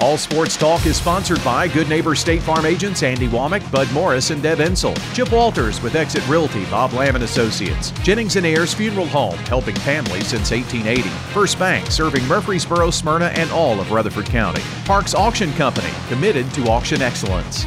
All Sports Talk is sponsored by Good Neighbor State Farm agents Andy Womack, Bud Morris, and Deb Ensel. Chip Walters with Exit Realty, Bob Lamb and Associates. Jennings and Ayers Funeral Home, helping families since 1880. First Bank, serving Murfreesboro, Smyrna, and all of Rutherford County. Parks Auction Company, committed to auction excellence.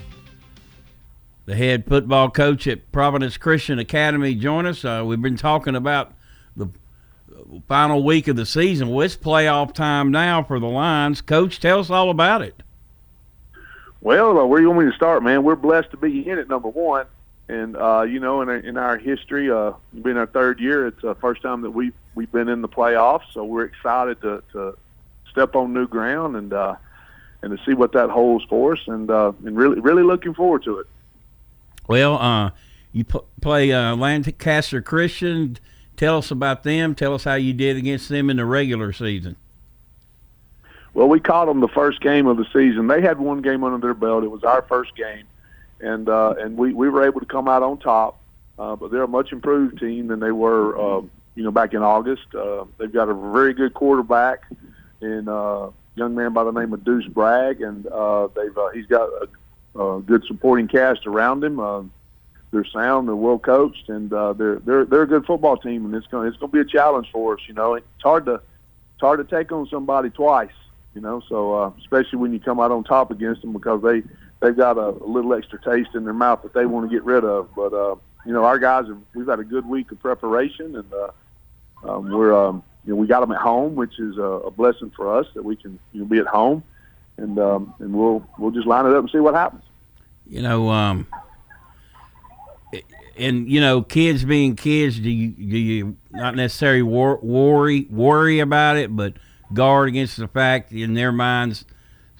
the head football coach at Providence Christian Academy, join us. Uh, we've been talking about the final week of the season. Well, it's playoff time now for the Lions. Coach, tell us all about it. Well, uh, where do you want me to start, man? We're blessed to be in it, number one. And, uh, you know, in our, in our history, uh, been our third year, it's the first time that we've, we've been in the playoffs. So we're excited to, to step on new ground and, uh, and to see what that holds for us and, uh, and really, really looking forward to it. Well, uh, you p- play uh, Lancaster Christian. Tell us about them. Tell us how you did against them in the regular season. Well, we caught them the first game of the season. They had one game under their belt. It was our first game, and uh, and we, we were able to come out on top. Uh, but they're a much improved team than they were, uh, you know, back in August. Uh, they've got a very good quarterback, and uh, young man by the name of Deuce Bragg, and uh, they've uh, he's got a, a good supporting cast around him. Uh, they're sound, they're well coached, and uh, they're they're they're a good football team, and it's going it's going to be a challenge for us. You know, it's hard to it's hard to take on somebody twice you know. So uh, especially when you come out on top against them because they they've got a, a little extra taste in their mouth that they want to get rid of. But uh, you know, our guys have we've had a good week of preparation, and uh, um, we're um, you know we got them at home, which is a, a blessing for us that we can you know, be at home, and um, and we'll we'll just line it up and see what happens. You know, um, and you know, kids being kids, do you do you not necessarily wor- worry worry about it, but guard against the fact in their minds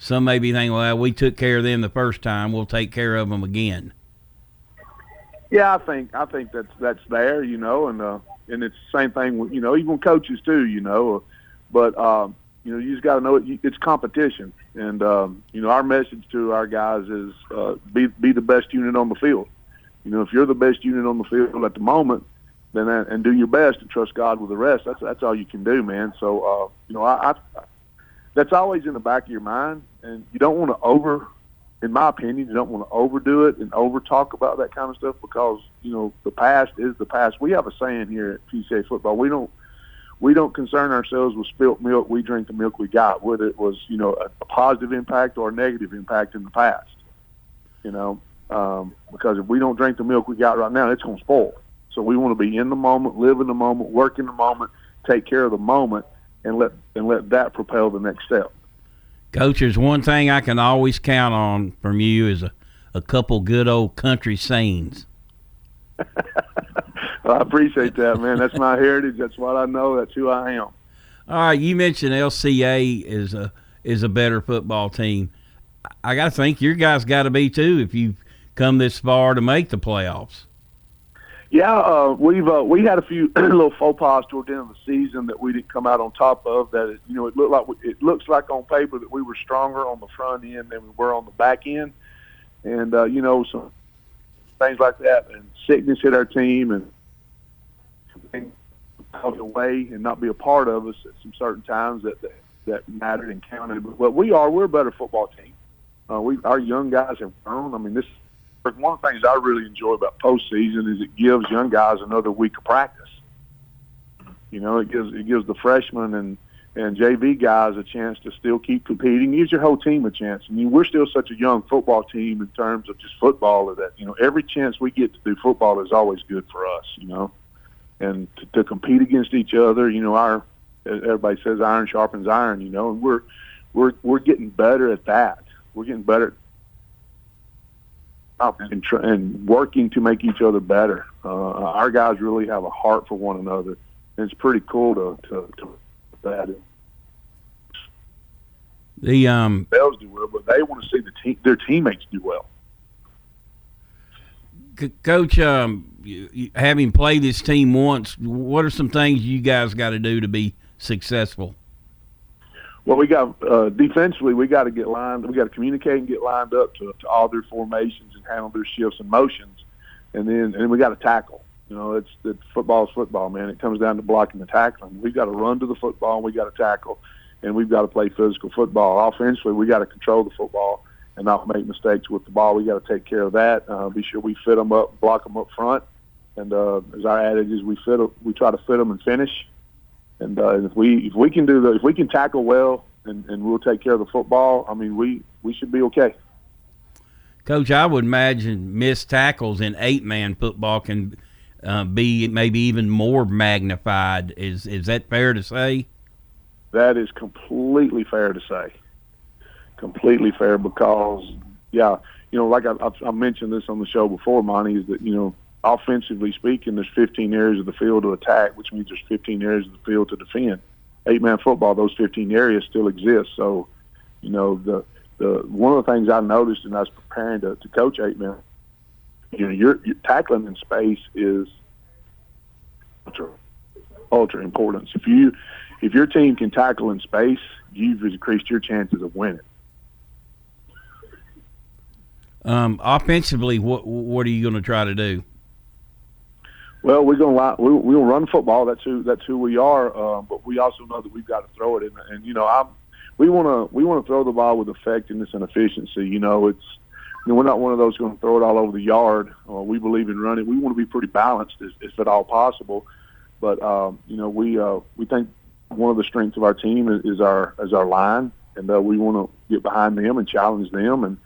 some may be thinking, well, we took care of them the first time, we'll take care of them again. Yeah, I think I think that's that's there, you know, and uh, and it's the same thing with you know even coaches too, you know, but um, you know you just got to know it, it's competition, and um, you know our message to our guys is uh, be be the best unit on the field. You know, if you're the best unit on the field at the moment, then uh, and do your best and trust God with the rest. That's that's all you can do, man. So uh, you know, I, I that's always in the back of your mind, and you don't want to over. In my opinion, you don't want to overdo it and over talk about that kind of stuff because you know the past is the past. We have a saying here at PCA football: we don't we don't concern ourselves with spilt milk. We drink the milk we got, whether it was you know a, a positive impact or a negative impact in the past. You know, um, because if we don't drink the milk we got right now, it's going to spoil. So we want to be in the moment, live in the moment, work in the moment, take care of the moment, and let and let that propel the next step. Coach, there's one thing I can always count on from you is a, a couple good old country sayings. well, I appreciate that, man. That's my heritage. That's what I know. That's who I am. All right, you mentioned LCA is a is a better football team. I got to think your guys got to be too if you've come this far to make the playoffs. Yeah, uh, we've uh, we had a few little faux pas toward the end of the season that we didn't come out on top of. That it, you know, it looked like we, it looks like on paper that we were stronger on the front end than we were on the back end, and uh, you know some things like that. And sickness hit our team, and out away and not be a part of us at some certain times that that, that mattered and counted. But we are we're a better football team. Uh, we our young guys have grown. I mean, this one of the things I really enjoy about postseason is it gives young guys another week of practice. You know, it gives it gives the freshmen and and JV guys a chance to still keep competing. Gives your whole team a chance. I mean, we're still such a young football team in terms of just football that you know every chance we get to do football is always good for us. You know, and to, to compete against each other. You know, our everybody says iron sharpens iron. You know, and we're we're we're getting better at that. We're getting better and, tr- and working to make each other better. Uh, our guys really have a heart for one another, and it's pretty cool to to, to that. The um, Bells do well, but they want to see the team, their teammates do well. C- Coach, um, you, you, having played this team once, what are some things you guys got to do to be successful? Well, we got uh, defensively, we got to get lined. We got to communicate and get lined up to, to all their formations and handle their shifts and motions, and then and we got to tackle. You know, it's the football is football, man. It comes down to blocking and tackling. We've got to run to the football, and we got to tackle, and we've got to play physical football. Offensively, we got to control the football and not make mistakes with the ball. We got to take care of that. Uh, be sure we fit them up, block them up front, and uh, as our adage is, we fit. We try to fit them and finish. And uh, if we if we can do the if we can tackle well and, and we'll take care of the football, I mean we we should be okay. Coach, I would imagine missed tackles in eight man football can uh, be maybe even more magnified. Is is that fair to say? That is completely fair to say. Completely fair because yeah, you know, like I, I mentioned this on the show before, Monty, is that you know offensively speaking, there's 15 areas of the field to attack, which means there's 15 areas of the field to defend. Eight man football, those 15 areas still exist. So, you know, the the one of the things I noticed, and I was preparing to, to coach eight man, you know, your, your tackling in space is ultra ultra importance. If you if your team can tackle in space, you've increased your chances of winning. Um, offensively, what what are you going to try to do? Well, we're gonna we we'll run football. That's who that's who we are. Uh, but we also know that we've got to throw it. And, and you know, I'm we want to we want to throw the ball with effectiveness and efficiency. You know, it's you know, we're not one of those going to throw it all over the yard. Uh, we believe in running. We want to be pretty balanced, if, if at all possible. But um, you know, we uh, we think one of the strengths of our team is, is our is our line, and uh, we want to get behind them and challenge them and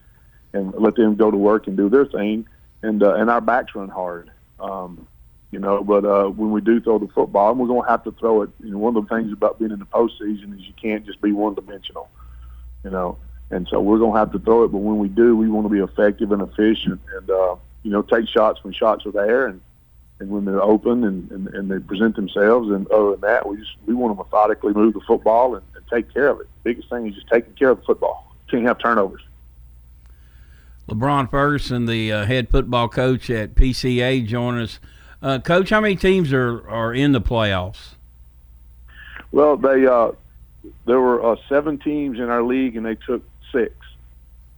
and let them go to work and do their thing. And uh, and our backs run hard. Um, you know. But uh, when we do throw the football, and we're going to have to throw it. You know, one of the things about being in the postseason is you can't just be one dimensional. You know, and so we're going to have to throw it. But when we do, we want to be effective and efficient, and uh, you know, take shots when shots are there, and and when they're open and, and, and they present themselves. And other than that, we just we want to methodically move the football and, and take care of it. The biggest thing is just taking care of the football. Can't have turnovers. LeBron Ferguson, the uh, head football coach at PCA, joining us. Uh, Coach, how many teams are, are in the playoffs? Well, they uh, there were uh, seven teams in our league, and they took six.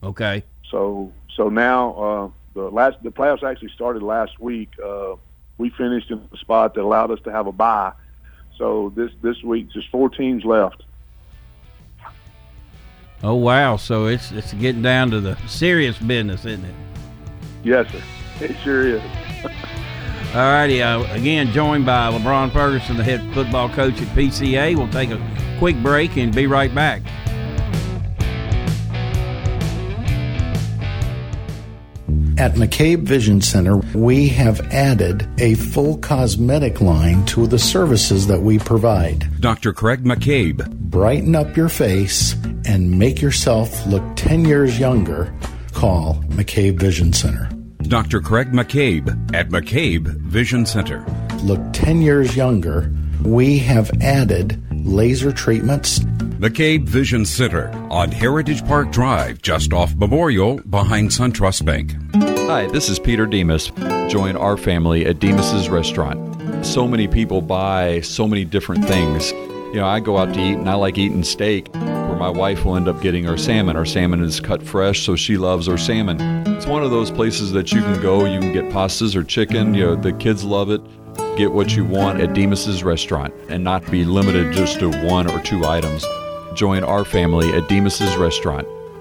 Okay. So so now uh, the last the playoffs actually started last week. Uh, we finished in the spot that allowed us to have a bye. So this this week, there's four teams left. Oh wow! So it's it's getting down to the serious business, isn't it? Yes, sir. It sure is. All righty. Uh, again, joined by LeBron Ferguson, the head football coach at PCA. We'll take a quick break and be right back. At McCabe Vision Center, we have added a full cosmetic line to the services that we provide. Dr. Craig McCabe. Brighten up your face and make yourself look 10 years younger. Call McCabe Vision Center. Dr. Craig McCabe at McCabe Vision Center. Look 10 years younger. We have added laser treatments. McCabe Vision Center on Heritage Park Drive, just off Memorial, behind SunTrust Bank. Hi, this is Peter Demas. Join our family at Demas's Restaurant. So many people buy so many different things. You know, I go out to eat and I like eating steak, where my wife will end up getting our salmon. Our salmon is cut fresh, so she loves our salmon. It's one of those places that you can go, you can get pastas or chicken, you know, the kids love it. Get what you want at Demas's Restaurant and not be limited just to one or two items. Join our family at Demas's Restaurant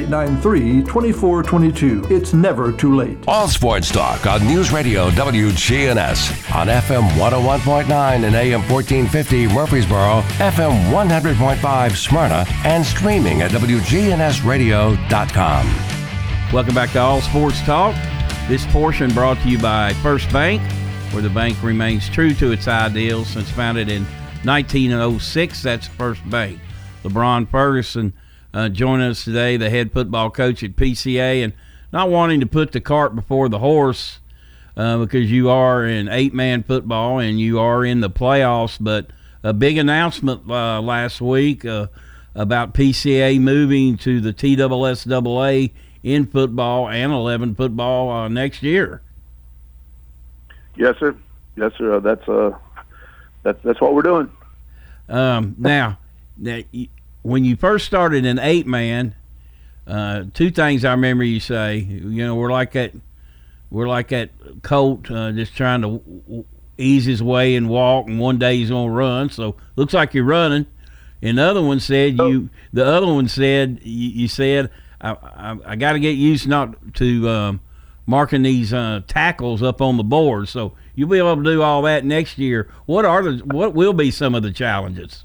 893 2422. It's never too late. All Sports Talk on News Radio WGNS on FM 101.9 and AM 1450 Murfreesboro, FM 100.5 Smyrna, and streaming at WGNSradio.com. Welcome back to All Sports Talk. This portion brought to you by First Bank, where the bank remains true to its ideals since founded in 1906. That's First Bank. LeBron Ferguson uh, joining us today, the head football coach at PCA, and not wanting to put the cart before the horse uh, because you are in eight man football and you are in the playoffs. But a big announcement uh, last week uh, about PCA moving to the TSSAA in football and 11 football uh, next year. Yes, sir. Yes, sir. Uh, that's uh, that's that's what we're doing. Um, now, now when you first started in eight man, uh, two things I remember you say. You know, we're like that, we're like that colt uh, just trying to w- ease his way and walk, and one day he's gonna run. So looks like you're running. And the other one said you. The other one said you, you said I, I, I got to get used not to um, marking these uh, tackles up on the board. So you'll be able to do all that next year. What are the what will be some of the challenges?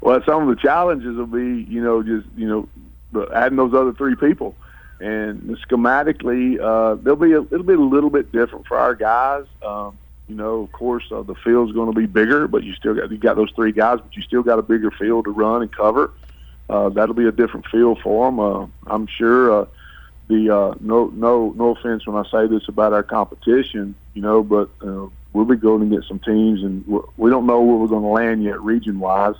Well, some of the challenges will be, you know, just you know, adding those other three people, and schematically, uh, they'll be a, it'll be a little bit different for our guys. Um, you know, of course, uh, the field's going to be bigger, but you still got you got those three guys, but you still got a bigger field to run and cover. Uh, that'll be a different feel for them. Uh, I'm sure. Uh, the uh, no no no offense when I say this about our competition, you know, but uh, we'll be going to get some teams, and we don't know where we're going to land yet region wise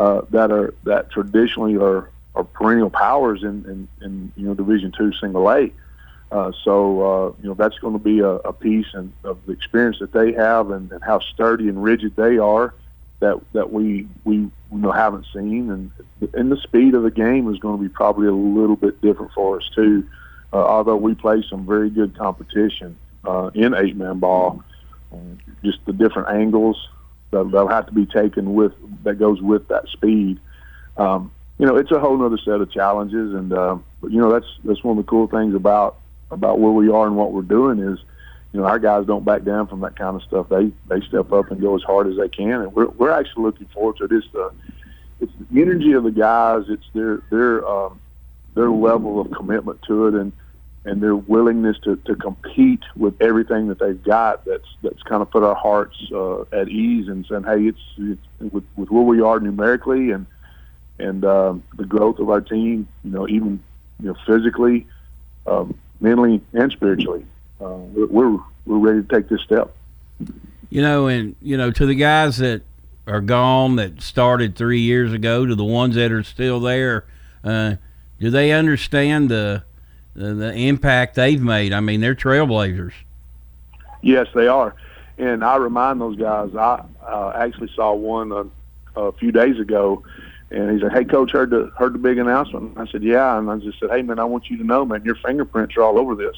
uh, that are that traditionally are, are perennial powers in, in, in you know Division two Single A. Uh, so uh, you know that's going to be a, a piece and of the experience that they have and, and how sturdy and rigid they are that that we we you know haven't seen and and the speed of the game is going to be probably a little bit different for us too. Uh, although we play some very good competition in eight man ball, just the different angles that will have to be taken with that goes with that speed. Um, you know, it's a whole other set of challenges, and uh, but you know that's that's one of the cool things about about where we are and what we're doing is, you know, our guys don't back down from that kind of stuff. They they step up and go as hard as they can, and we're we're actually looking forward to it. It's the it's the energy of the guys. It's their their um, their level of commitment to it, and and their willingness to, to compete with everything that they've got that's that's kind of put our hearts uh, at ease and saying, hey, it's, it's with, with where we are numerically and and um, the growth of our team, you know, even you know physically, um, mentally, and spiritually, uh, we're we're ready to take this step. You know, and you know, to the guys that are gone that started three years ago, to the ones that are still there, uh, do they understand the the, the impact they've made. I mean, they're trailblazers. Yes, they are, and I remind those guys. I uh, actually saw one a, a few days ago, and he said, "Hey, coach, heard the heard the big announcement." I said, "Yeah," and I just said, "Hey, man, I want you to know, man, your fingerprints are all over this.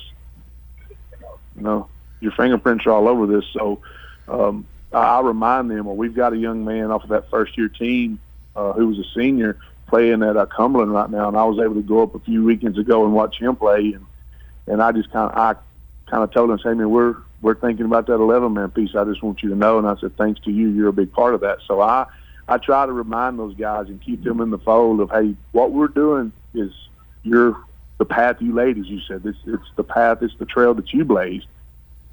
You know, your fingerprints are all over this." So um, I, I remind them, well, we've got a young man off of that first year team uh, who was a senior playing at uh, Cumberland right now, and I was able to go up a few weekends ago and watch him play, and and I just kind of I kind of told him, "Hey man, we're we're thinking about that 11 man piece. I just want you to know." And I said, "Thanks to you, you're a big part of that." So I I try to remind those guys and keep them in the fold of, hey, what we're doing is you're the path you laid, as you said. This it's the path, it's the trail that you blazed.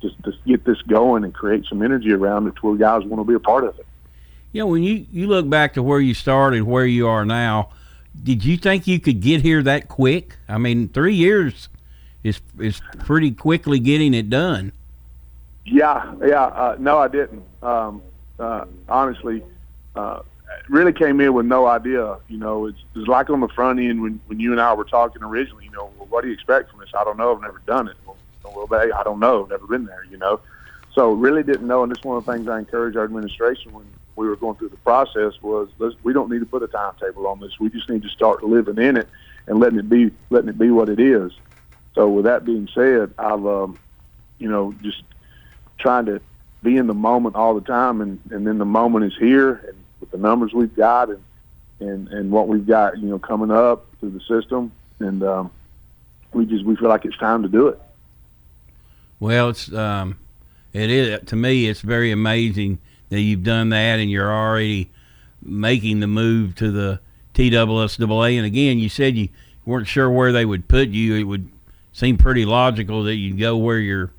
Just to get this going and create some energy around it to where guys want to be a part of it. You know, when you, you look back to where you started, where you are now, did you think you could get here that quick? I mean, three years is is pretty quickly getting it done. Yeah, yeah. Uh, no, I didn't. Um, uh, honestly, uh, really came in with no idea. You know, it's, it's like on the front end when, when you and I were talking originally. You know, well, what do you expect from this? I don't know. I've never done it. Well, well, hey, I don't know. I've never been there. You know, so really didn't know. And this one of the things I encourage our administration when we were going through the process was we don't need to put a timetable on this. We just need to start living in it and letting it be letting it be what it is. So with that being said, I've um, you know just trying to be in the moment all the time, and and then the moment is here, and with the numbers we've got, and and and what we've got, you know, coming up through the system, and um, we just we feel like it's time to do it. Well, it's um, it is to me. It's very amazing that you've done that, and you're already making the move to the TSSAA. And again, you said you weren't sure where they would put you. It would seem pretty logical that you'd go where your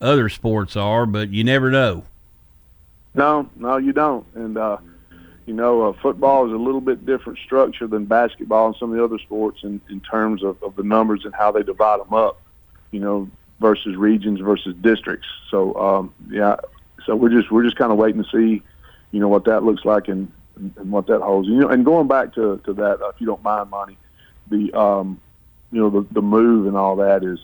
other sports are, but you never know. No, no, you don't. And uh, you know, uh, football is a little bit different structure than basketball and some of the other sports in, in terms of, of the numbers and how they divide them up. You know, versus regions versus districts. So um, yeah, so we're just we're just kind of waiting to see, you know, what that looks like and, and what that holds. You know, and going back to to that, uh, if you don't mind, Monty, the um, you know the the move and all that is,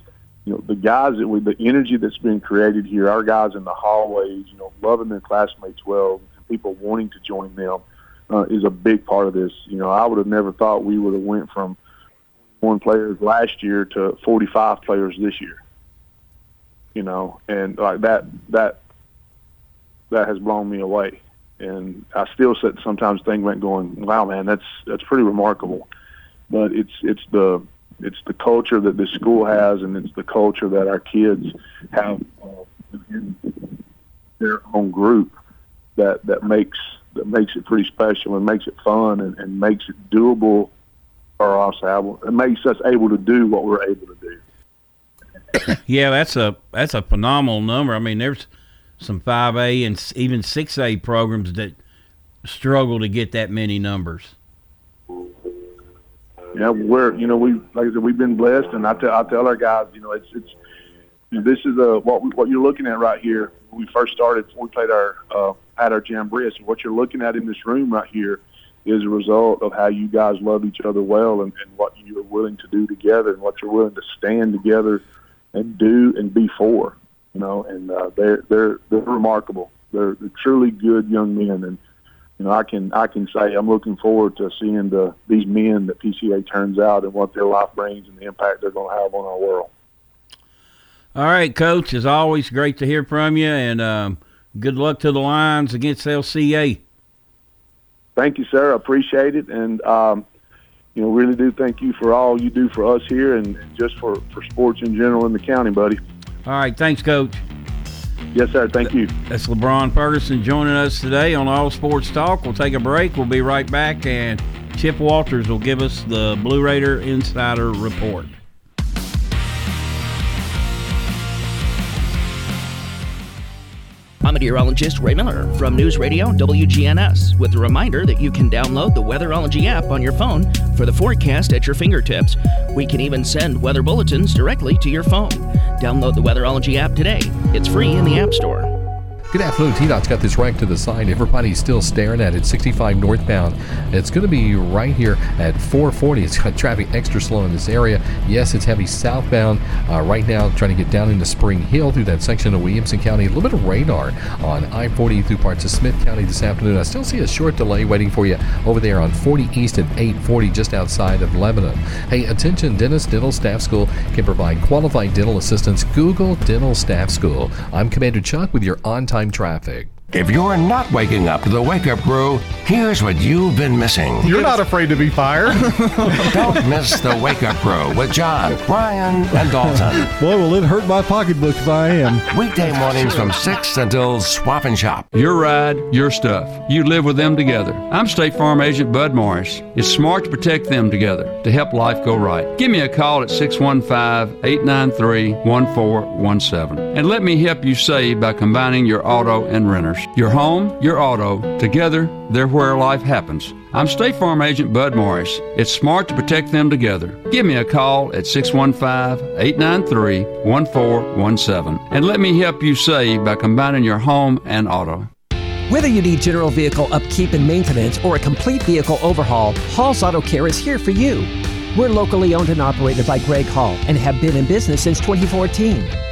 you know, the guys that we the energy that's been created here, our guys in the hallways, you know, loving their classmates well, and people wanting to join them. Uh, is a big part of this. You know, I would have never thought we would have went from one players last year to 45 players this year you know, and like that that that has blown me away. And I still sometimes think went going, wow, man, that's that's pretty remarkable. But it's it's the it's the culture that this school has, and it's the culture that our kids have uh, in their own group that that makes that makes it pretty special and makes it fun and, and makes it doable for us. It makes us able to do what we're able to do yeah, that's a that's a phenomenal number. I mean, there's some five A and even six A programs that struggle to get that many numbers. Yeah, we're you know we like I said we've been blessed, and I tell I tell our guys you know it's it's this is a what we, what you're looking at right here. When we first started, we played our uh, at our jamboree. So what you're looking at in this room right here is a result of how you guys love each other well, and, and what you're willing to do together, and what you're willing to stand together and do and be for. You know, and uh, they're they're they're remarkable. They're, they're truly good young men, and you know I can I can say I'm looking forward to seeing the these men that PCA turns out and what their life brings and the impact they're going to have on our world. All right, Coach. As always, great to hear from you, and um, good luck to the Lions against LCA. Thank you, sir. I appreciate it, and um, you know, really do thank you for all you do for us here and just for, for sports in general in the county, buddy. All right. Thanks, Coach. Yes, sir. Thank you. That's LeBron Ferguson joining us today on All Sports Talk. We'll take a break. We'll be right back, and Chip Walters will give us the Blue Raider Insider Report. I'm meteorologist Ray Miller from News Radio WGNS with a reminder that you can download the Weatherology app on your phone for the forecast at your fingertips. We can even send weather bulletins directly to your phone. Download the Weatherology app today. It's free in the App Store. Good afternoon. TDOT's got this right to the side. Everybody's still staring at it. 65 northbound. It's going to be right here at 440. It's got traffic extra slow in this area. Yes, it's heavy southbound uh, right now, trying to get down into Spring Hill through that section of Williamson County. A little bit of radar on I 40 through parts of Smith County this afternoon. I still see a short delay waiting for you over there on 40 East at 840, just outside of Lebanon. Hey, attention, Dentist Dental Staff School can provide qualified dental assistants. Google Dental Staff School. I'm Commander Chuck with your on time traffic. If you're not waking up to the Wake Up Crew, here's what you've been missing. You're not afraid to be fired. Don't miss the Wake Up Crew with John, Brian, and Dalton. Boy, will it hurt my pocketbook if I am. Weekday mornings from 6 until Swap and Shop. Your ride, your stuff. You live with them together. I'm State Farm Agent Bud Morris. It's smart to protect them together to help life go right. Give me a call at 615 893 1417 and let me help you save by combining your auto and renters. Your home, your auto, together, they're where life happens. I'm State Farm Agent Bud Morris. It's smart to protect them together. Give me a call at 615 893 1417 and let me help you save by combining your home and auto. Whether you need general vehicle upkeep and maintenance or a complete vehicle overhaul, Hall's Auto Care is here for you. We're locally owned and operated by Greg Hall and have been in business since 2014.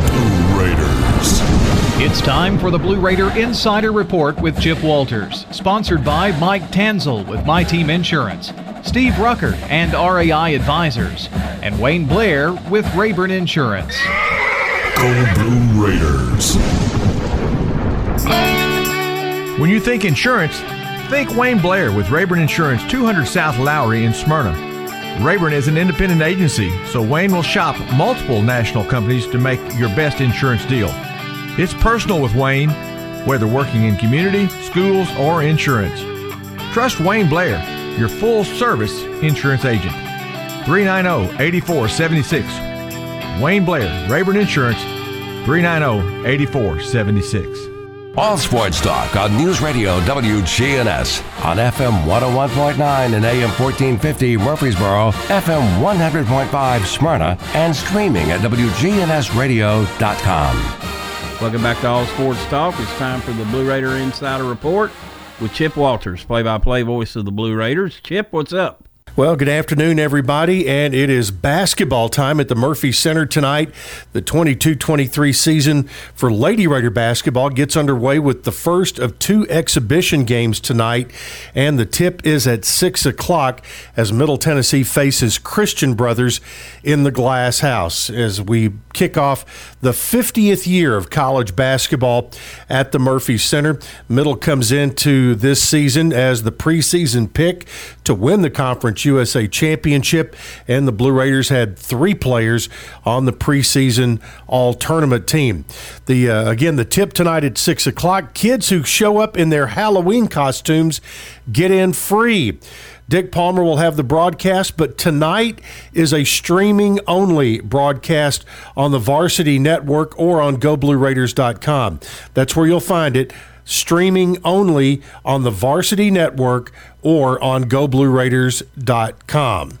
Raiders. It's time for the Blue Raider Insider Report with Chip Walters, sponsored by Mike Tanzel with My Team Insurance, Steve Rucker and RAI Advisors, and Wayne Blair with Rayburn Insurance. Go Blue Raiders. When you think insurance, think Wayne Blair with Rayburn Insurance, 200 South Lowry in Smyrna. Rayburn is an independent agency, so Wayne will shop multiple national companies to make your best insurance deal. It's personal with Wayne, whether working in community, schools, or insurance. Trust Wayne Blair, your full service insurance agent. 390 8476. Wayne Blair, Rayburn Insurance, 390 8476. All sports talk on News Radio WGNS on FM 101.9 and AM 1450 Murfreesboro, FM 100.5 Smyrna, and streaming at WGNSradio.com. Welcome back to All Sports Talk. It's time for the Blue Raider Insider Report with Chip Walters, play by play voice of the Blue Raiders. Chip, what's up? Well, good afternoon, everybody, and it is basketball time at the Murphy Center tonight. The 22 23 season for Lady Raider basketball gets underway with the first of two exhibition games tonight, and the tip is at 6 o'clock as Middle Tennessee faces Christian Brothers in the Glass House as we kick off the 50th year of college basketball at the Murphy Center. Middle comes into this season as the preseason pick to win the conference USA Championship, and the Blue Raiders had three players on the preseason All Tournament team. The uh, again the tip tonight at six o'clock. Kids who show up in their Halloween costumes get in free. Dick Palmer will have the broadcast, but tonight is a streaming only broadcast on the Varsity Network or on GoBlueRaiders.com. That's where you'll find it streaming only on the Varsity Network or on GoBlueRaiders.com.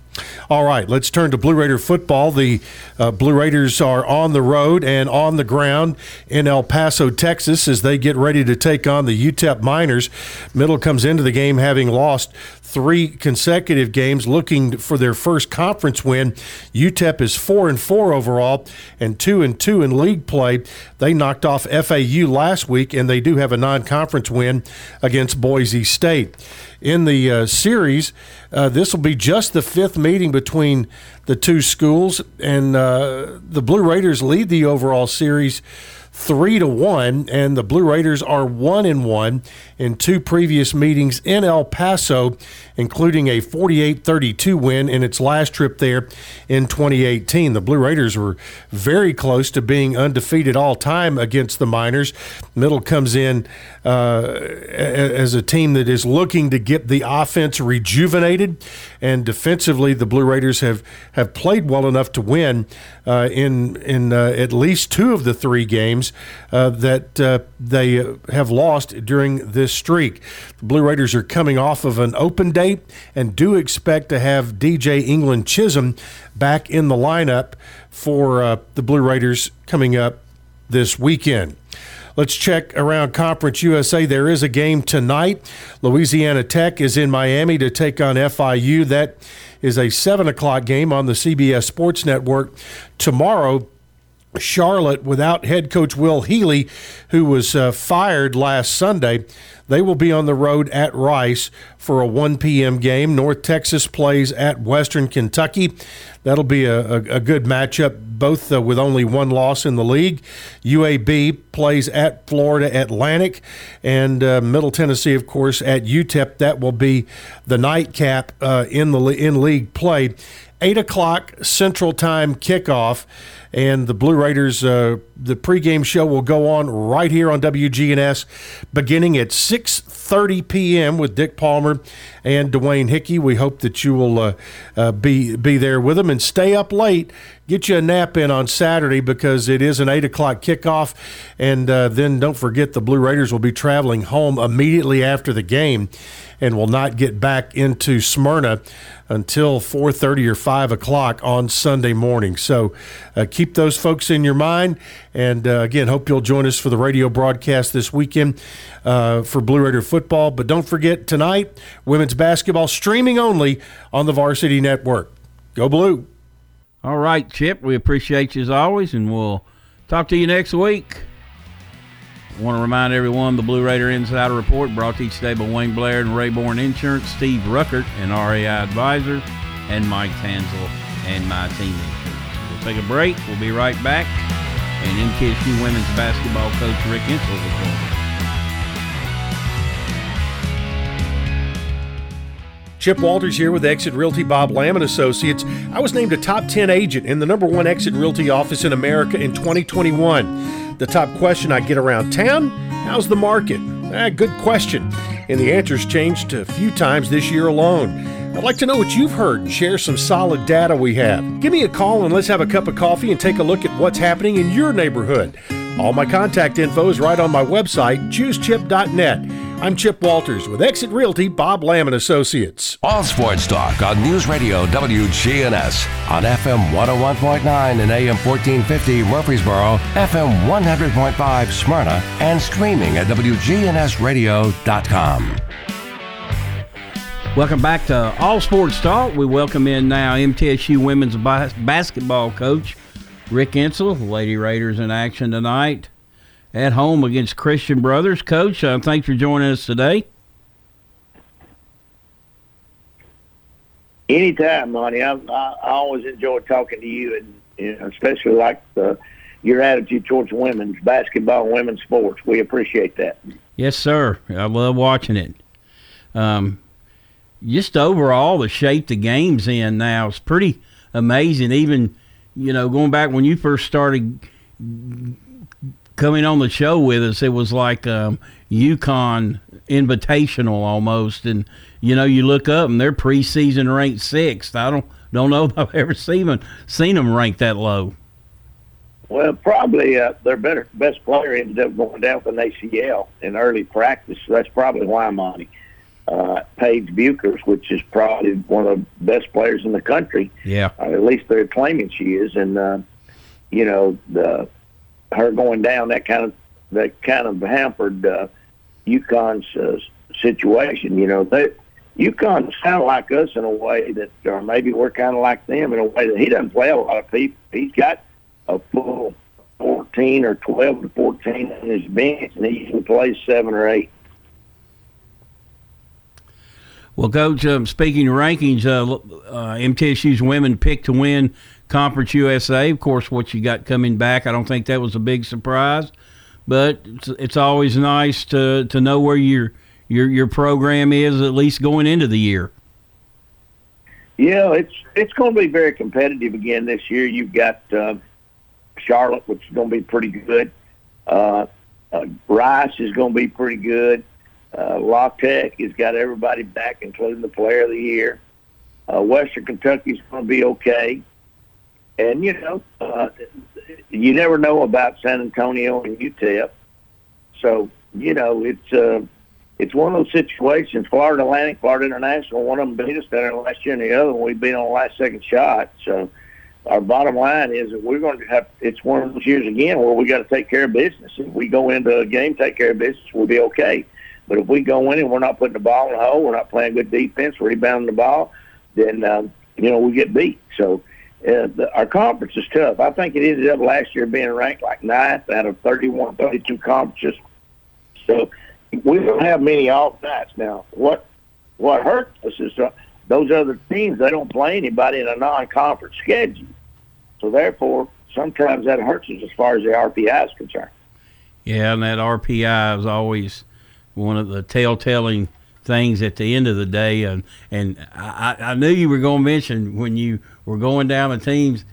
All right, let's turn to Blue Raider football. The uh, Blue Raiders are on the road and on the ground in El Paso, Texas, as they get ready to take on the UTEP Miners. Middle comes into the game having lost three consecutive games, looking for their first conference win. UTEP is four and four overall and two and two in league play. They knocked off FAU last week, and they do have a non-conference win against Boise State in the uh, series. Uh, this will be just the fifth meeting between the two schools, and uh, the Blue Raiders lead the overall series three to one, and the Blue Raiders are one and one in two previous meetings in El Paso, including a 48-32 win in its last trip there in 2018. The Blue Raiders were very close to being undefeated all time against the Miners. Middle comes in uh, as a team that is looking to get the offense rejuvenated, and defensively, the Blue Raiders have have played well enough to win uh, in in uh, at least two of the three games uh, that uh, they have lost during this streak. The Blue Raiders are coming off of an open date and do expect to have DJ England Chisholm back in the lineup for uh, the Blue Raiders coming up this weekend. Let's check around Conference USA. There is a game tonight. Louisiana Tech is in Miami to take on FIU. That is a 7 o'clock game on the CBS Sports Network. Tomorrow, Charlotte, without head coach Will Healy, who was uh, fired last Sunday, they will be on the road at Rice for a 1 p.m. game. North Texas plays at Western Kentucky. That'll be a, a, a good matchup, both uh, with only one loss in the league. UAB plays at Florida Atlantic, and uh, Middle Tennessee, of course, at UTEP. That will be the nightcap uh, in the in league play. Eight o'clock Central Time kickoff and the Blue Raiders. Uh, the pregame show will go on right here on WGNS, beginning at 6:30 p.m. with Dick Palmer and Dwayne Hickey. We hope that you will uh, uh, be be there with them and stay up late. Get you a nap in on Saturday because it is an eight o'clock kickoff, and uh, then don't forget the Blue Raiders will be traveling home immediately after the game, and will not get back into Smyrna until 4.30 or 5 o'clock on sunday morning so uh, keep those folks in your mind. And uh, again hope you'll join us for the radio broadcast this weekend uh, for blue raider football. But don't forget tonight women's basketball streaming only on the varsity network. Go blue. All right chip we appreciate you as always and we'll talk to you next week. I want to remind everyone the Blue Raider Insider Report brought to you today by Wayne Blair and Rayburn Insurance, Steve Ruckert and RAI Advisors, and Mike Tanzel and my team insurance. We'll take a break. We'll be right back. And MTSU women's basketball coach Rick Insell will join us. Chip Walters here with Exit Realty Bob Lamb and Associates. I was named a top 10 agent in the number one Exit Realty office in America in 2021. The top question I get around town how's the market? Ah, good question. And the answer's changed a few times this year alone. I'd like to know what you've heard and share some solid data we have. Give me a call and let's have a cup of coffee and take a look at what's happening in your neighborhood. All my contact info is right on my website, choosechip.net. I'm Chip Walters with Exit Realty Bob Lamb and Associates. All sports talk on News Radio WGNS on FM 101.9 and AM 1450 Murfreesboro, FM 100.5 Smyrna, and streaming at WGNSradio.com. Welcome back to All Sports Talk. We welcome in now MTSU women's basketball coach Rick Insell. Lady Raiders in action tonight at home against Christian Brothers. Coach, uh, thanks for joining us today. Anytime, Monty. I, I, I always enjoy talking to you, and you know, especially like the, your attitude towards women's basketball, and women's sports. We appreciate that. Yes, sir. I love watching it. Um, just overall, the shape the game's in now is pretty amazing. Even you know, going back when you first started coming on the show with us, it was like um, UConn Invitational almost, and you know you look up and they're preseason ranked sixth. I don't don't know if I've ever seen them seen them ranked that low. Well, probably uh, their better best player ended up going down with an ACL in early practice. So that's probably why Monty. Uh, Paige Bueckers, which is probably one of the best players in the country. Yeah. Uh, at least they're claiming she is, and uh, you know the her going down that kind of that kind of hampered uh, UConn's uh, situation. You know, they UConn sound like us in a way that, or maybe we're kind of like them in a way that he doesn't play a lot of people. He's got a full 14 or 12 to 14 on his bench, and he usually plays seven or eight. Well, Coach, um, speaking of rankings, uh, uh, MTSU's women picked to win Conference USA. Of course, what you got coming back, I don't think that was a big surprise, but it's, it's always nice to to know where your your your program is at least going into the year. Yeah, it's it's going to be very competitive again this year. You've got uh, Charlotte, which is going to be pretty good. Uh, uh, Rice is going to be pretty good. Uh, La Tech has got everybody back, including the Player of the Year. Uh, Western Kentucky is going to be okay. And you know, uh, you never know about San Antonio and UTEP. So you know, it's uh, it's one of those situations. Florida Atlantic, Florida International, one of them beat us there last year, and the other one we beat on the last second shot. So our bottom line is that we're going to have. It's one of those years again where we got to take care of business. If we go into a game, take care of business, we'll be okay. But if we go in and we're not putting the ball in the hole, we're not playing good defense, we're rebounding the ball, then um, you know we get beat. So uh, the, our conference is tough. I think it ended up last year being ranked like ninth out of 31, 32 conferences. So we don't have many off nights now. What what hurts us is uh, those other teams. They don't play anybody in a non-conference schedule. So therefore, sometimes that hurts us as far as the RPI is concerned. Yeah, and that RPI is always one of the telltale things at the end of the day. And and I, I knew you were going to mention when you were going down the teams,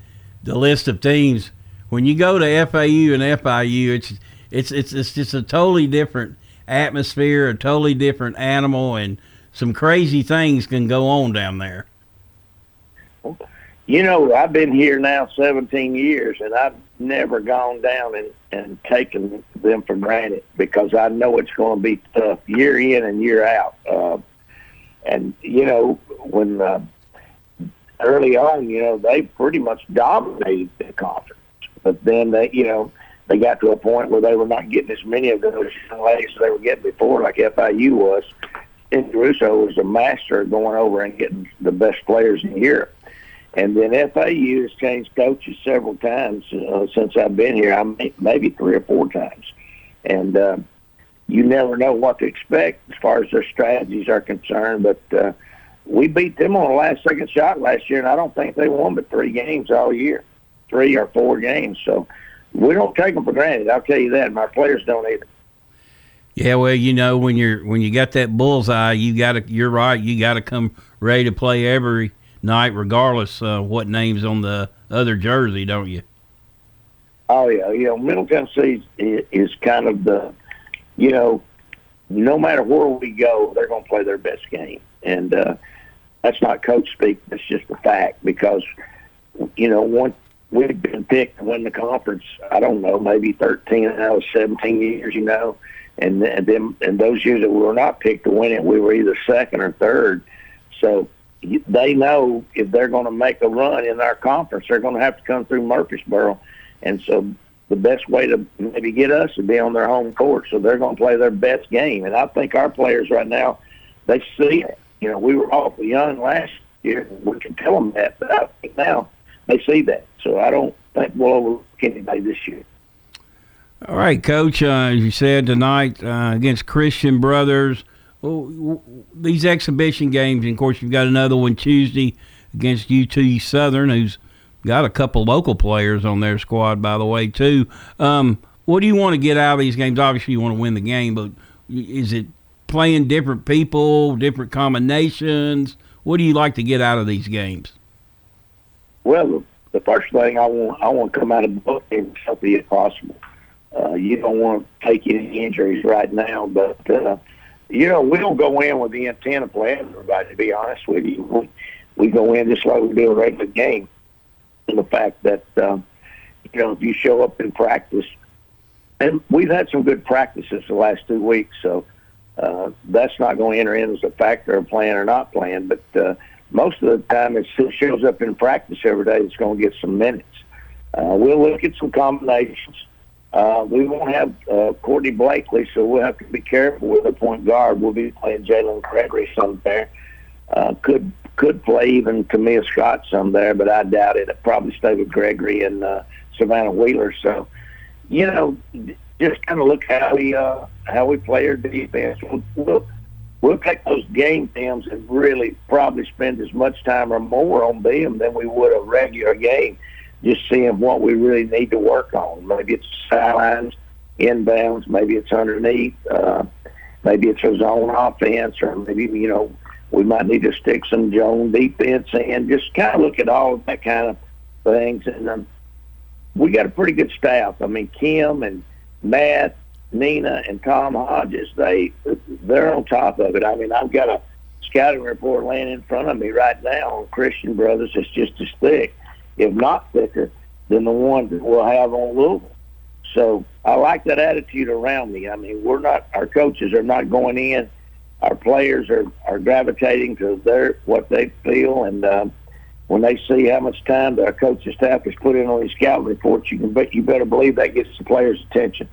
the list of teams. When you go to FAU and FIU, it's it's it's it's just a totally different atmosphere, a totally different animal, and some crazy things can go on down there. You know, I've been here now 17 years, and I've never gone down and, and taken them for granted because I know it's going to be tough year in and year out. Uh, and, you know, when uh, early on, you know, they pretty much dominated the conference. But then they, you know, they got to a point where they were not getting as many of those young ladies as they were getting before, like FIU was. And Russo was a master going over and getting the best players in Europe. And then FAU has changed coaches several times uh, since I've been here. I mean, maybe three or four times, and uh, you never know what to expect as far as their strategies are concerned. But uh, we beat them on a last second shot last year, and I don't think they won but three games all year, three or four games. So we don't take them for granted. I'll tell you that. My players don't either. Yeah, well, you know when you're when you got that bullseye, you got to. You're right. You got to come ready to play every night, regardless uh, what name's on the other jersey, don't you? Oh yeah, you know Middle Tennessee is, is kind of the, you know, no matter where we go, they're going to play their best game, and uh, that's not coach speak. That's just a fact because, you know, once we've been picked to win the conference, I don't know, maybe thirteen out of seventeen years, you know, and and then and those years that we were not picked to win it, we were either second or third. So they know if they're going to make a run in our conference, they're going to have to come through Murfreesboro, and so the best way to maybe get us would be on their home court. So they're going to play their best game, and I think our players right now they see it. You know, we were awful young last year. We can tell them that, but I think now they see that. So I don't think we'll overlook anybody this year. All right, Coach. Uh, as you said tonight uh, against Christian Brothers, well, these exhibition games, and of course, you've got another one Tuesday against UT Southern, who's got a couple local players on their squad, by the way, too. Um, what do you want to get out of these games? Obviously, you want to win the game, but is it playing different people, different combinations? What do you like to get out of these games? Well, the first thing I want, I want to come out of both games as healthy as possible. Uh, you don't want to take any injuries right now, but uh, you know, we don't go in with the intent of playing everybody, to be honest with you. We, we go in just like we do a regular game. And the fact that, um, you know, if you show up in practice, and we've had some good practices the last two weeks, so uh, that's not going to enter in as a factor of playing or not playing. But uh, most of the time, it shows up in practice every day. It's going to get some minutes. Uh, we'll look at some combinations. Uh, we won't have uh, Courtney Blakely, so we'll have to be careful with the point guard. We'll be playing Jalen Gregory some there. Uh, could could play even Tamia Scott some there, but I doubt it. It'd probably stay with Gregory and uh, Savannah Wheeler. So, you know, just kind of look how we uh, how we play our defense. We'll, we'll we'll take those game films and really probably spend as much time or more on them than we would a regular game just seeing what we really need to work on. Maybe it's sidelines, inbounds, maybe it's underneath, uh, maybe it's a zone offense, or maybe, you know, we might need to stick some zone defense in. Just kind of look at all of that kind of things. And um, we got a pretty good staff. I mean, Kim and Matt, Nina, and Tom Hodges, they, they're on top of it. I mean, I've got a scouting report laying in front of me right now on Christian Brothers. It's just as thick if not thicker, than the one that we'll have on Louisville. So I like that attitude around me. I mean, we're not our coaches are not going in. Our players are are gravitating to their what they feel, and um, when they see how much time the coaching staff has put in on these scouting reports, you can bet you better believe that gets the players' attention.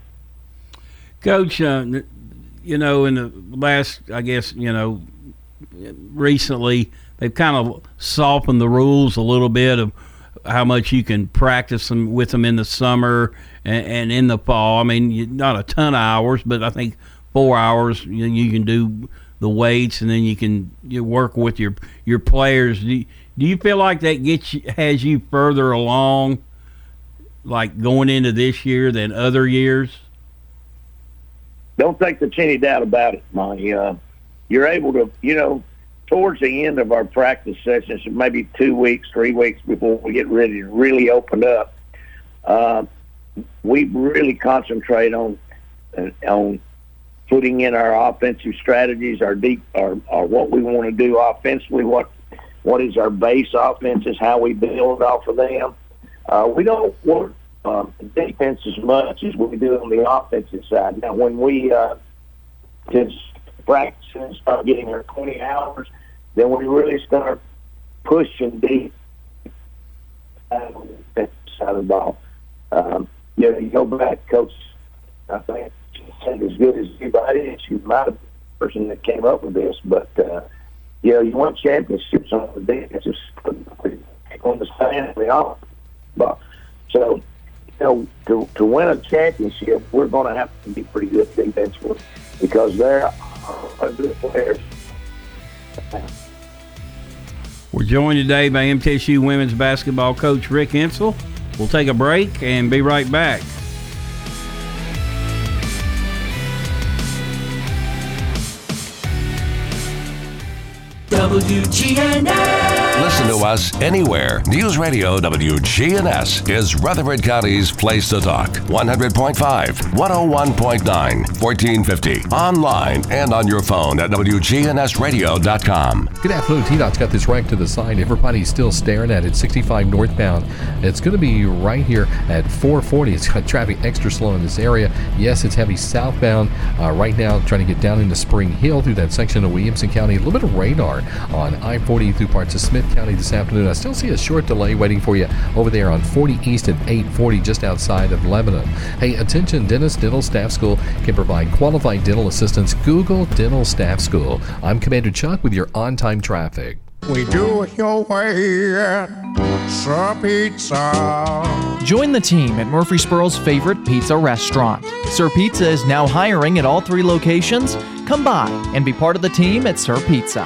Coach, uh, you know, in the last, I guess, you know, recently they've kind of softened the rules a little bit of how much you can practice them with them in the summer and, and in the fall. I mean, not a ton of hours, but I think four hours you, you can do the weights, and then you can you work with your your players. Do you, do you feel like that gets you, has you further along, like going into this year than other years? Don't think there's any doubt about it, Monty. Uh, you're able to, you know, towards the end of our practice sessions, maybe two weeks, three weeks before we get ready to really open up, uh, we really concentrate on uh, on putting in our offensive strategies, our deep, our, our what we want to do offensively, what what is our base offenses, how we build off of them. Uh, we don't work um, defense as much as we do on the offensive side. Now, when we uh, just practice and start getting our 20 hours, then we really start pushing deep side of the ball. Um, you know, you go back, coach. I think said as good as anybody. She might have been the person that came up with this, but uh, you know, you want championships on the defensive on the stand we all. But so you know, to to win a championship, we're going to have to be pretty good defensively because they're players. We're joined today by MTSU women's basketball coach Rick Insell. We'll take a break and be right back. WGNS. Listen to us anywhere. News Radio WGNS is Rutherford County's place to talk. 100.5, 101.9, 1450. Online and on your phone at WGNSradio.com. Good afternoon. TDOT's got this right to the side. Everybody's still staring at it. 65 northbound. It's going to be right here at 440. It's got traffic extra slow in this area. Yes, it's heavy southbound uh, right now, trying to get down into Spring Hill through that section of Williamson County. A little bit of radar on I-40 through parts of Smith County this afternoon. I still see a short delay waiting for you over there on 40 East at 840 just outside of Lebanon. Hey, attention, Dentist Dental Staff School can provide qualified dental assistance. Google Dental Staff School. I'm Commander Chuck with your on-time traffic. We do it your way at Sir Pizza. Join the team at Murfreesboro's favorite pizza restaurant. Sir Pizza is now hiring at all three locations. Come by and be part of the team at Sir Pizza.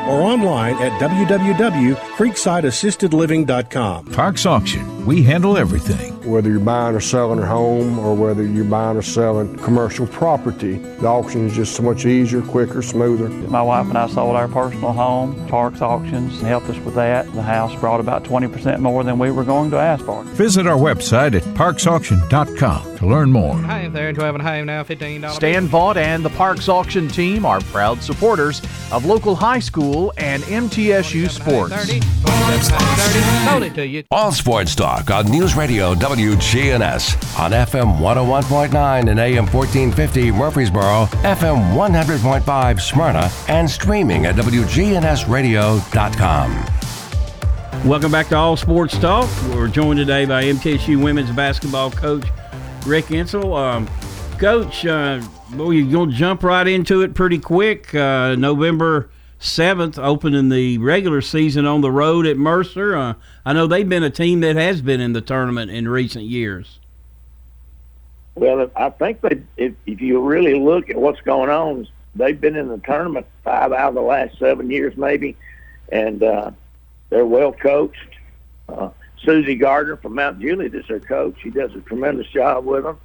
or online at www.creeksideassistedliving.com. Parks Auction. We handle everything. Whether you're buying or selling a home or whether you're buying or selling commercial property, the auction is just so much easier, quicker, smoother. My wife and I sold our personal home. Parks Auctions helped us with that. The house brought about 20% more than we were going to ask for. Visit our website at parksauction.com to learn more. Hey, if they're into home now, $15. Stan Vaught and the Parks Auction team are proud supporters of local high school and MTSU sports. Sold it to you. All sports talk on News Radio WGNS on FM 101.9 and AM 1450 Murfreesboro, FM 100.5 Smyrna, and streaming at WGNSradio.com. Welcome back to All Sports Talk. We're joined today by MTSU women's basketball coach Rick Insell. Um, coach, uh, well, you're going to jump right into it pretty quick. Uh, November 7th, opening the regular season on the road at Mercer. Uh, I know they've been a team that has been in the tournament in recent years. Well, I think that if, if you really look at what's going on, they've been in the tournament five out of the last seven years, maybe, and uh, they're well coached. Uh, Susie Gardner from Mount Juliet is their coach. She does a tremendous job with them,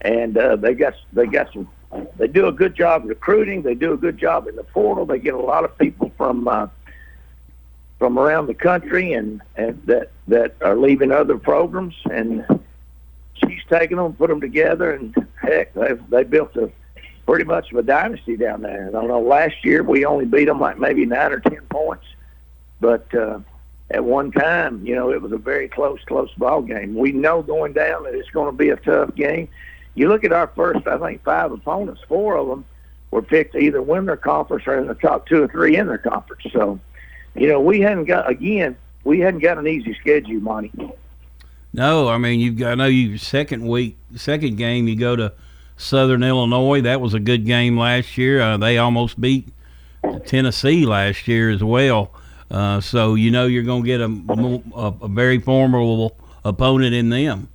and uh, they got they got some. They do a good job recruiting. They do a good job in the portal. They get a lot of people from uh, from around the country and, and that that are leaving other programs, and she's taken them, put them together, and heck, they they built a pretty much of a dynasty down there. I don't know. Last year we only beat them like maybe nine or ten points, but uh, at one time, you know, it was a very close, close ball game. We know going down that it's going to be a tough game. You look at our first, I think, five opponents. Four of them were picked either win their conference or in the top two or three in their conference. So, you know, we hadn't got again. We hadn't got an easy schedule, Monty. No, I mean you've got. I know you second week, second game you go to Southern Illinois. That was a good game last year. Uh, they almost beat Tennessee last year as well. Uh, so you know you're going to get a, a, a very formidable opponent in them.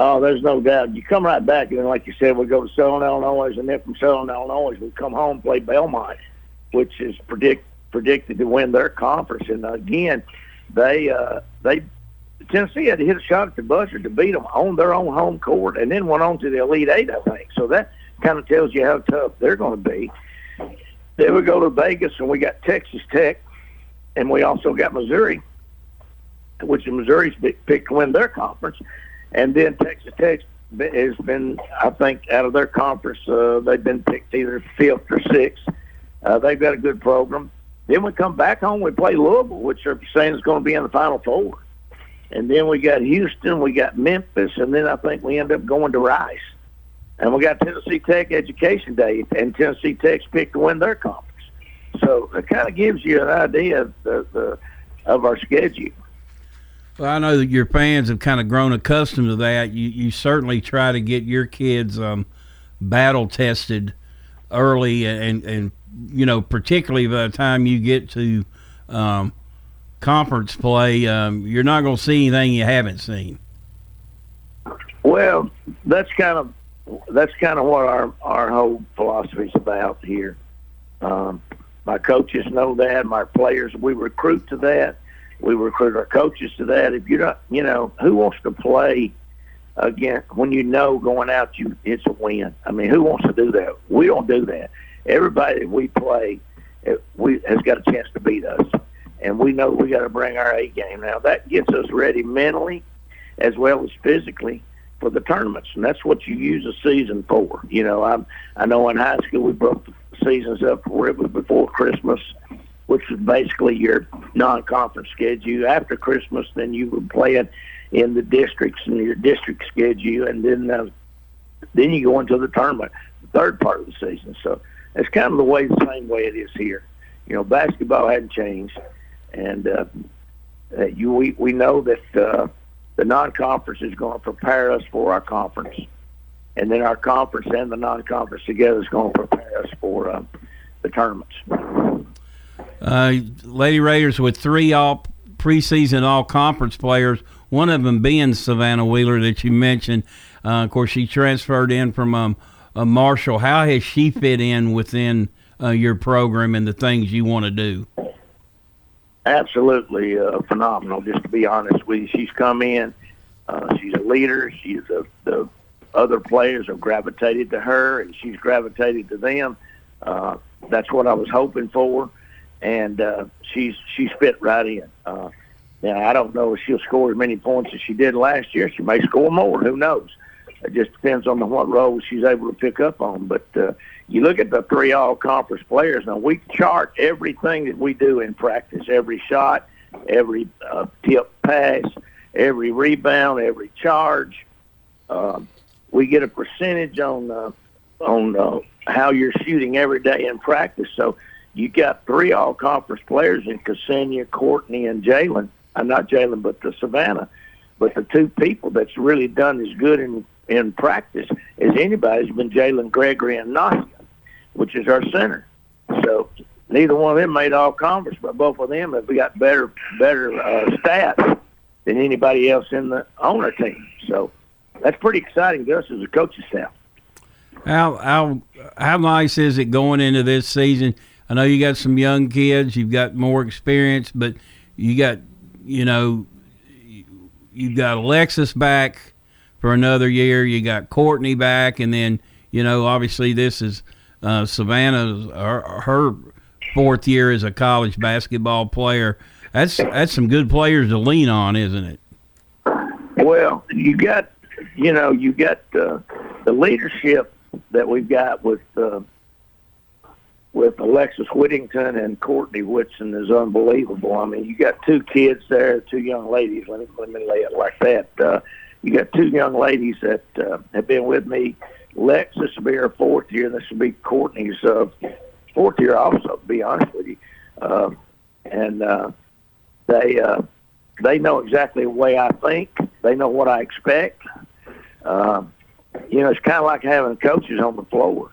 Oh, there's no doubt. You come right back, and like you said, we go to Southern Illinois, and then from Southern Illinois, we come home play Belmont, which is predict predicted to win their conference. And again, they uh, they Tennessee had to hit a shot at the buzzer to beat them on their own home court, and then went on to the Elite Eight, I think. So that kind of tells you how tough they're going to be. Then we go to Vegas, and we got Texas Tech, and we also got Missouri, which Missouri's picked to win their conference, and then Texas Tech has been, I think, out of their conference, uh, they've been picked either fifth or sixth. Uh, they've got a good program. Then we come back home, we play Louisville, which they're saying is going to be in the Final Four. And then we got Houston, we got Memphis, and then I think we end up going to Rice. And we got Tennessee Tech Education Day, and Tennessee Tech's picked to win their conference. So it kind of gives you an idea of, the, the, of our schedule. Well, I know that your fans have kind of grown accustomed to that. You you certainly try to get your kids um, battle tested early, and and you know particularly by the time you get to um, conference play, um, you're not going to see anything you haven't seen. Well, that's kind of that's kind of what our our whole philosophy is about here. Um, my coaches know that. My players, we recruit to that. We recruit our coaches to that. If you're not, you know, who wants to play again when you know going out you it's a win? I mean, who wants to do that? We don't do that. Everybody that we play, eh, we has got a chance to beat us, and we know we got to bring our A game. Now that gets us ready mentally as well as physically for the tournaments, and that's what you use a season for. You know, I I know in high school we broke the seasons up where it was before Christmas, which is basically your non-conference schedule. After Christmas, then you were playing in the districts and your district schedule, and then uh, then you go into the tournament, the third part of the season. So it's kind of the way the same way it is here. You know, basketball hadn't changed, and uh, uh, you we we know that. Uh, the non-conference is going to prepare us for our conference, and then our conference and the non-conference together is going to prepare us for uh, the tournaments. Uh, Lady Raiders with three all preseason all conference players, one of them being Savannah Wheeler that you mentioned. Uh, of course, she transferred in from um, Marshall. How has she fit in within uh, your program and the things you want to do? absolutely uh, phenomenal. Just to be honest with you, she's come in. Uh, she's a leader. She's a, the other players have gravitated to her, and she's gravitated to them. Uh, that's what I was hoping for, and uh, she's she's fit right in. Uh, now I don't know if she'll score as many points as she did last year. She may score more. Who knows? It just depends on the, what role she's able to pick up on. But uh, you look at the three all conference players. Now we chart everything that we do in practice, every shot, every uh, tip pass, every rebound, every charge. Uh, we get a percentage on uh, on uh, how you're shooting every day in practice. So you got three all conference players in Ksenia, Courtney, and Jalen. I'm uh, not Jalen, but the Savannah. But the two people that's really done as good in in practice as anybody's been Jalen Gregory and Nasia which is our center. So neither one of them made all conference, but both of them have got better better uh, stats than anybody else in the owner team. So that's pretty exciting to us as a coaching staff. How how how nice is it going into this season? I know you got some young kids, you've got more experience, but you got you know you've got Alexis back for another year. You got Courtney back, and then you know obviously this is uh, Savannah, her, her fourth year as a college basketball player. That's that's some good players to lean on, isn't it? Well, you got, you know, you got uh, the leadership that we've got with uh, with Alexis Whittington and Courtney Whitson is unbelievable. I mean, you got two kids there, two young ladies. Let me let me lay it like that. Uh, you got two young ladies that uh, have been with me. Lex, this will be her fourth year. This will be Courtney's uh, fourth year, also. To be honest with you, uh, and uh, they uh, they know exactly the way I think. They know what I expect. Uh, you know, it's kind of like having coaches on the floor.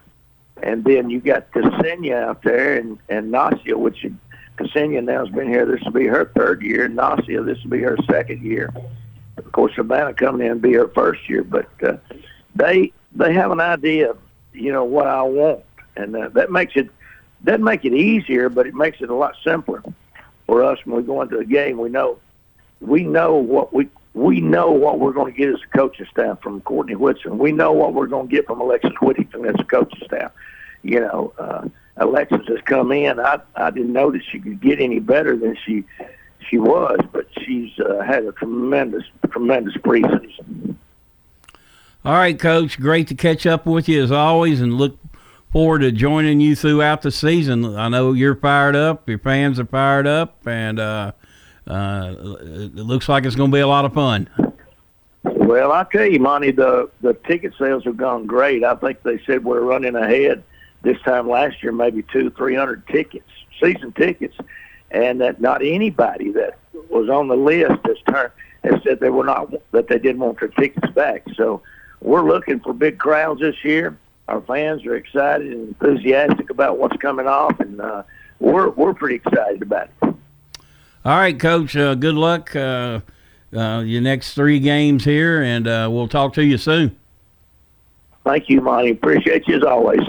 And then you got Ksenia out there and, and Nasia, which Ksenia now has been here. This will be her third year. Nasia, this will be her second year. Of course, Savannah coming in and be her first year. But uh, they they have an idea, you know, what I want. And uh, that makes it, doesn't make it easier, but it makes it a lot simpler for us when we go into a game. We know, we know what we we know what we're going to get as a coaching staff from Courtney Whitson. We know what we're going to get from Alexis Whittington as a coaching staff. You know, uh, Alexis has come in. I I didn't know that she could get any better than she she was, but she's uh, had a tremendous tremendous preseason. All right, Coach. Great to catch up with you as always, and look forward to joining you throughout the season. I know you're fired up. Your fans are fired up, and. Uh, uh, it looks like it's going to be a lot of fun. Well, I tell you, Monty, the the ticket sales have gone great. I think they said we're running ahead this time last year, maybe two, three hundred tickets, season tickets, and that not anybody that was on the list has turned has said they were not that they didn't want their tickets back. So we're looking for big crowds this year. Our fans are excited and enthusiastic about what's coming off, and uh, we're we're pretty excited about it. All right, Coach. Uh, good luck uh, uh, your next three games here, and uh, we'll talk to you soon. Thank you, Monty. Appreciate you as always.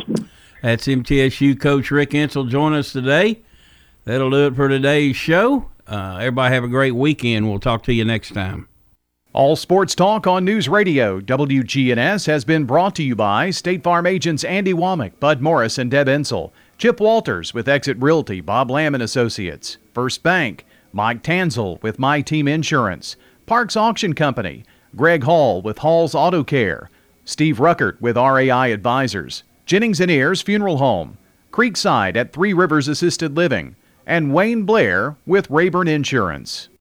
That's MTSU Coach Rick Insell. Join us today. That'll do it for today's show. Uh, everybody have a great weekend. We'll talk to you next time. All Sports Talk on News Radio WGNS has been brought to you by State Farm agents Andy Womack, Bud Morris, and Deb Ensel. Chip Walters with Exit Realty, Bob Lamb and Associates. First Bank. Mike Tanzel with My Team Insurance, Parks Auction Company, Greg Hall with Hall's Auto Care, Steve Ruckert with RAI Advisors, Jennings and Ayers Funeral Home, Creekside at Three Rivers Assisted Living, and Wayne Blair with Rayburn Insurance.